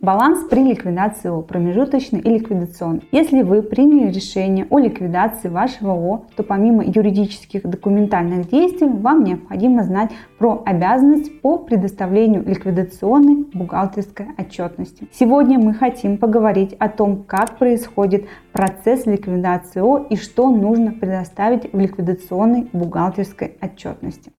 Баланс при ликвидации ООО, промежуточный и ликвидационный. Если вы приняли решение о ликвидации вашего ООО, то помимо юридических документальных действий, вам необходимо знать про обязанность по предоставлению ликвидационной бухгалтерской отчетности. Сегодня мы хотим поговорить о том, как происходит процесс ликвидации ООО и что нужно предоставить в ликвидационной бухгалтерской отчетности.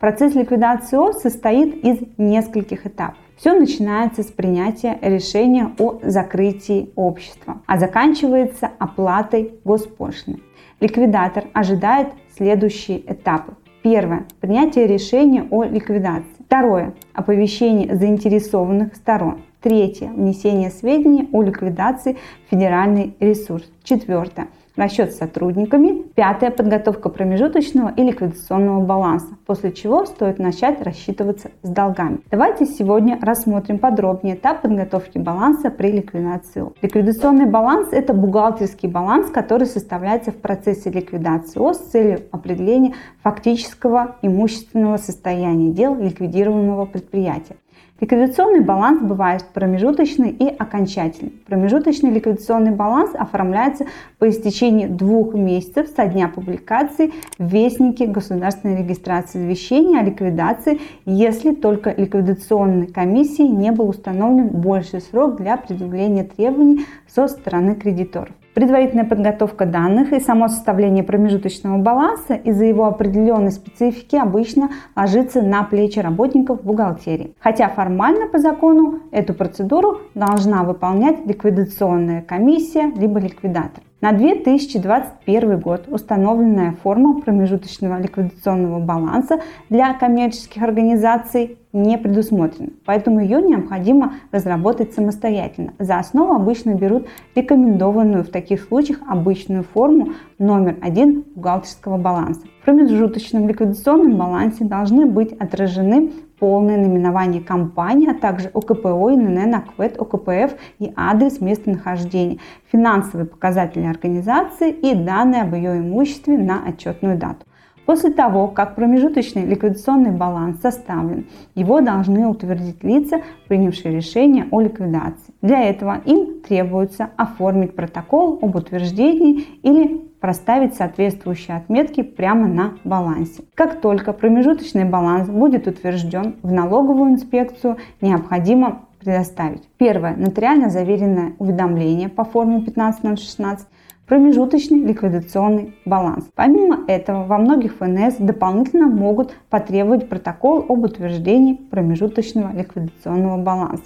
Процесс ликвидации ООО состоит из нескольких этапов. Все начинается с принятия решения о закрытии общества, а заканчивается оплатой госпошлины. Ликвидатор ожидает следующие этапы. Первое. Принятие решения о ликвидации. Второе. Оповещение заинтересованных сторон. Третье. Внесение сведений о ликвидации в федеральный ресурс. Четвертое расчет с сотрудниками. Пятое – подготовка промежуточного и ликвидационного баланса, после чего стоит начать рассчитываться с долгами. Давайте сегодня рассмотрим подробнее этап подготовки баланса при ликвидации. Ликвидационный баланс – это бухгалтерский баланс, который составляется в процессе ликвидации ОС с целью определения фактического имущественного состояния дел ликвидируемого предприятия. Ликвидационный баланс бывает промежуточный и окончательный. Промежуточный ликвидационный баланс оформляется по истечении двух месяцев со дня публикации в Вестнике государственной регистрации извещения о ликвидации, если только ликвидационной комиссии не был установлен больший срок для предъявления требований со стороны кредиторов. Предварительная подготовка данных и само составление промежуточного баланса из-за его определенной специфики обычно ложится на плечи работников бухгалтерии. Хотя формально по закону эту процедуру должна выполнять ликвидационная комиссия либо ликвидатор. На 2021 год установленная форма промежуточного ликвидационного баланса для коммерческих организаций не предусмотрена, поэтому ее необходимо разработать самостоятельно. За основу обычно берут рекомендованную в таких случаях обычную форму номер один бухгалтерского баланса. В промежуточном ликвидационном балансе должны быть отражены полное наименование компании, а также ОКПО, ИНН, АКВЭД, ОКПФ и адрес местонахождения, финансовые показатели организации и данные об ее имуществе на отчетную дату. После того, как промежуточный ликвидационный баланс составлен, его должны утвердить лица, принявшие решение о ликвидации. Для этого им требуется оформить протокол об утверждении или проставить соответствующие отметки прямо на балансе. Как только промежуточный баланс будет утвержден в налоговую инспекцию, необходимо предоставить. Первое. Нотариально заверенное уведомление по форме 15016 промежуточный ликвидационный баланс. Помимо этого, во многих ФНС дополнительно могут потребовать протокол об утверждении промежуточного ликвидационного баланса.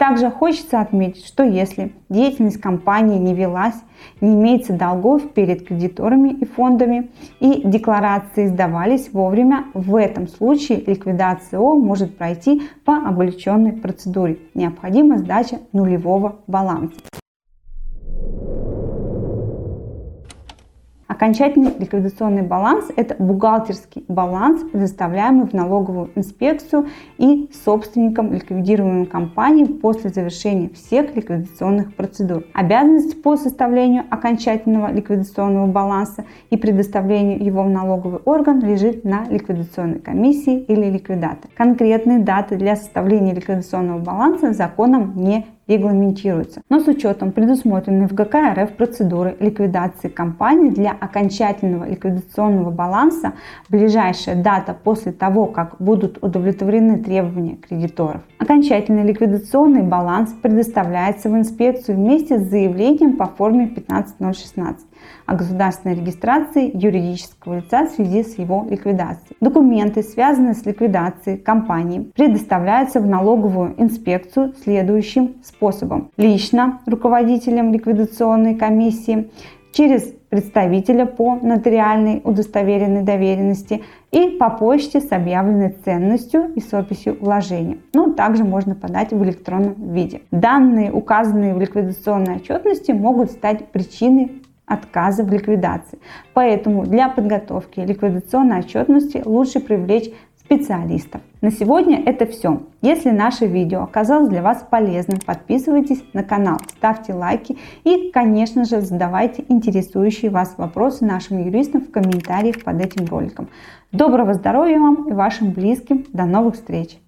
Также хочется отметить, что если деятельность компании не велась, не имеется долгов перед кредиторами и фондами, и декларации сдавались вовремя, в этом случае ликвидация ООО может пройти по облегченной процедуре. Необходима сдача нулевого баланса. Окончательный ликвидационный баланс – это бухгалтерский баланс, предоставляемый в налоговую инспекцию и собственникам ликвидируемой компании после завершения всех ликвидационных процедур. Обязанность по составлению окончательного ликвидационного баланса и предоставлению его в налоговый орган лежит на ликвидационной комиссии или ликвидатор. Конкретные даты для составления ликвидационного баланса законом не регламентируется, но с учетом предусмотренной в ГК РФ процедуры ликвидации компании для окончательного ликвидационного баланса ближайшая дата после того, как будут удовлетворены требования кредиторов. Окончательный ликвидационный баланс предоставляется в инспекцию вместе с заявлением по форме 15016 о государственной регистрации юридического лица в связи с его ликвидацией. Документы, связанные с ликвидацией компании, предоставляются в налоговую инспекцию следующим способом. Лично руководителем ликвидационной комиссии, через представителя по нотариальной удостоверенной доверенности и по почте с объявленной ценностью и с описью вложения. Ну, также можно подать в электронном виде. Данные, указанные в ликвидационной отчетности, могут стать причиной отказа в ликвидации. Поэтому для подготовки ликвидационной отчетности лучше привлечь специалистов. На сегодня это все. Если наше видео оказалось для вас полезным, подписывайтесь на канал, ставьте лайки и, конечно же, задавайте интересующие вас вопросы нашим юристам в комментариях под этим роликом. Доброго здоровья вам и вашим близким. До новых встреч!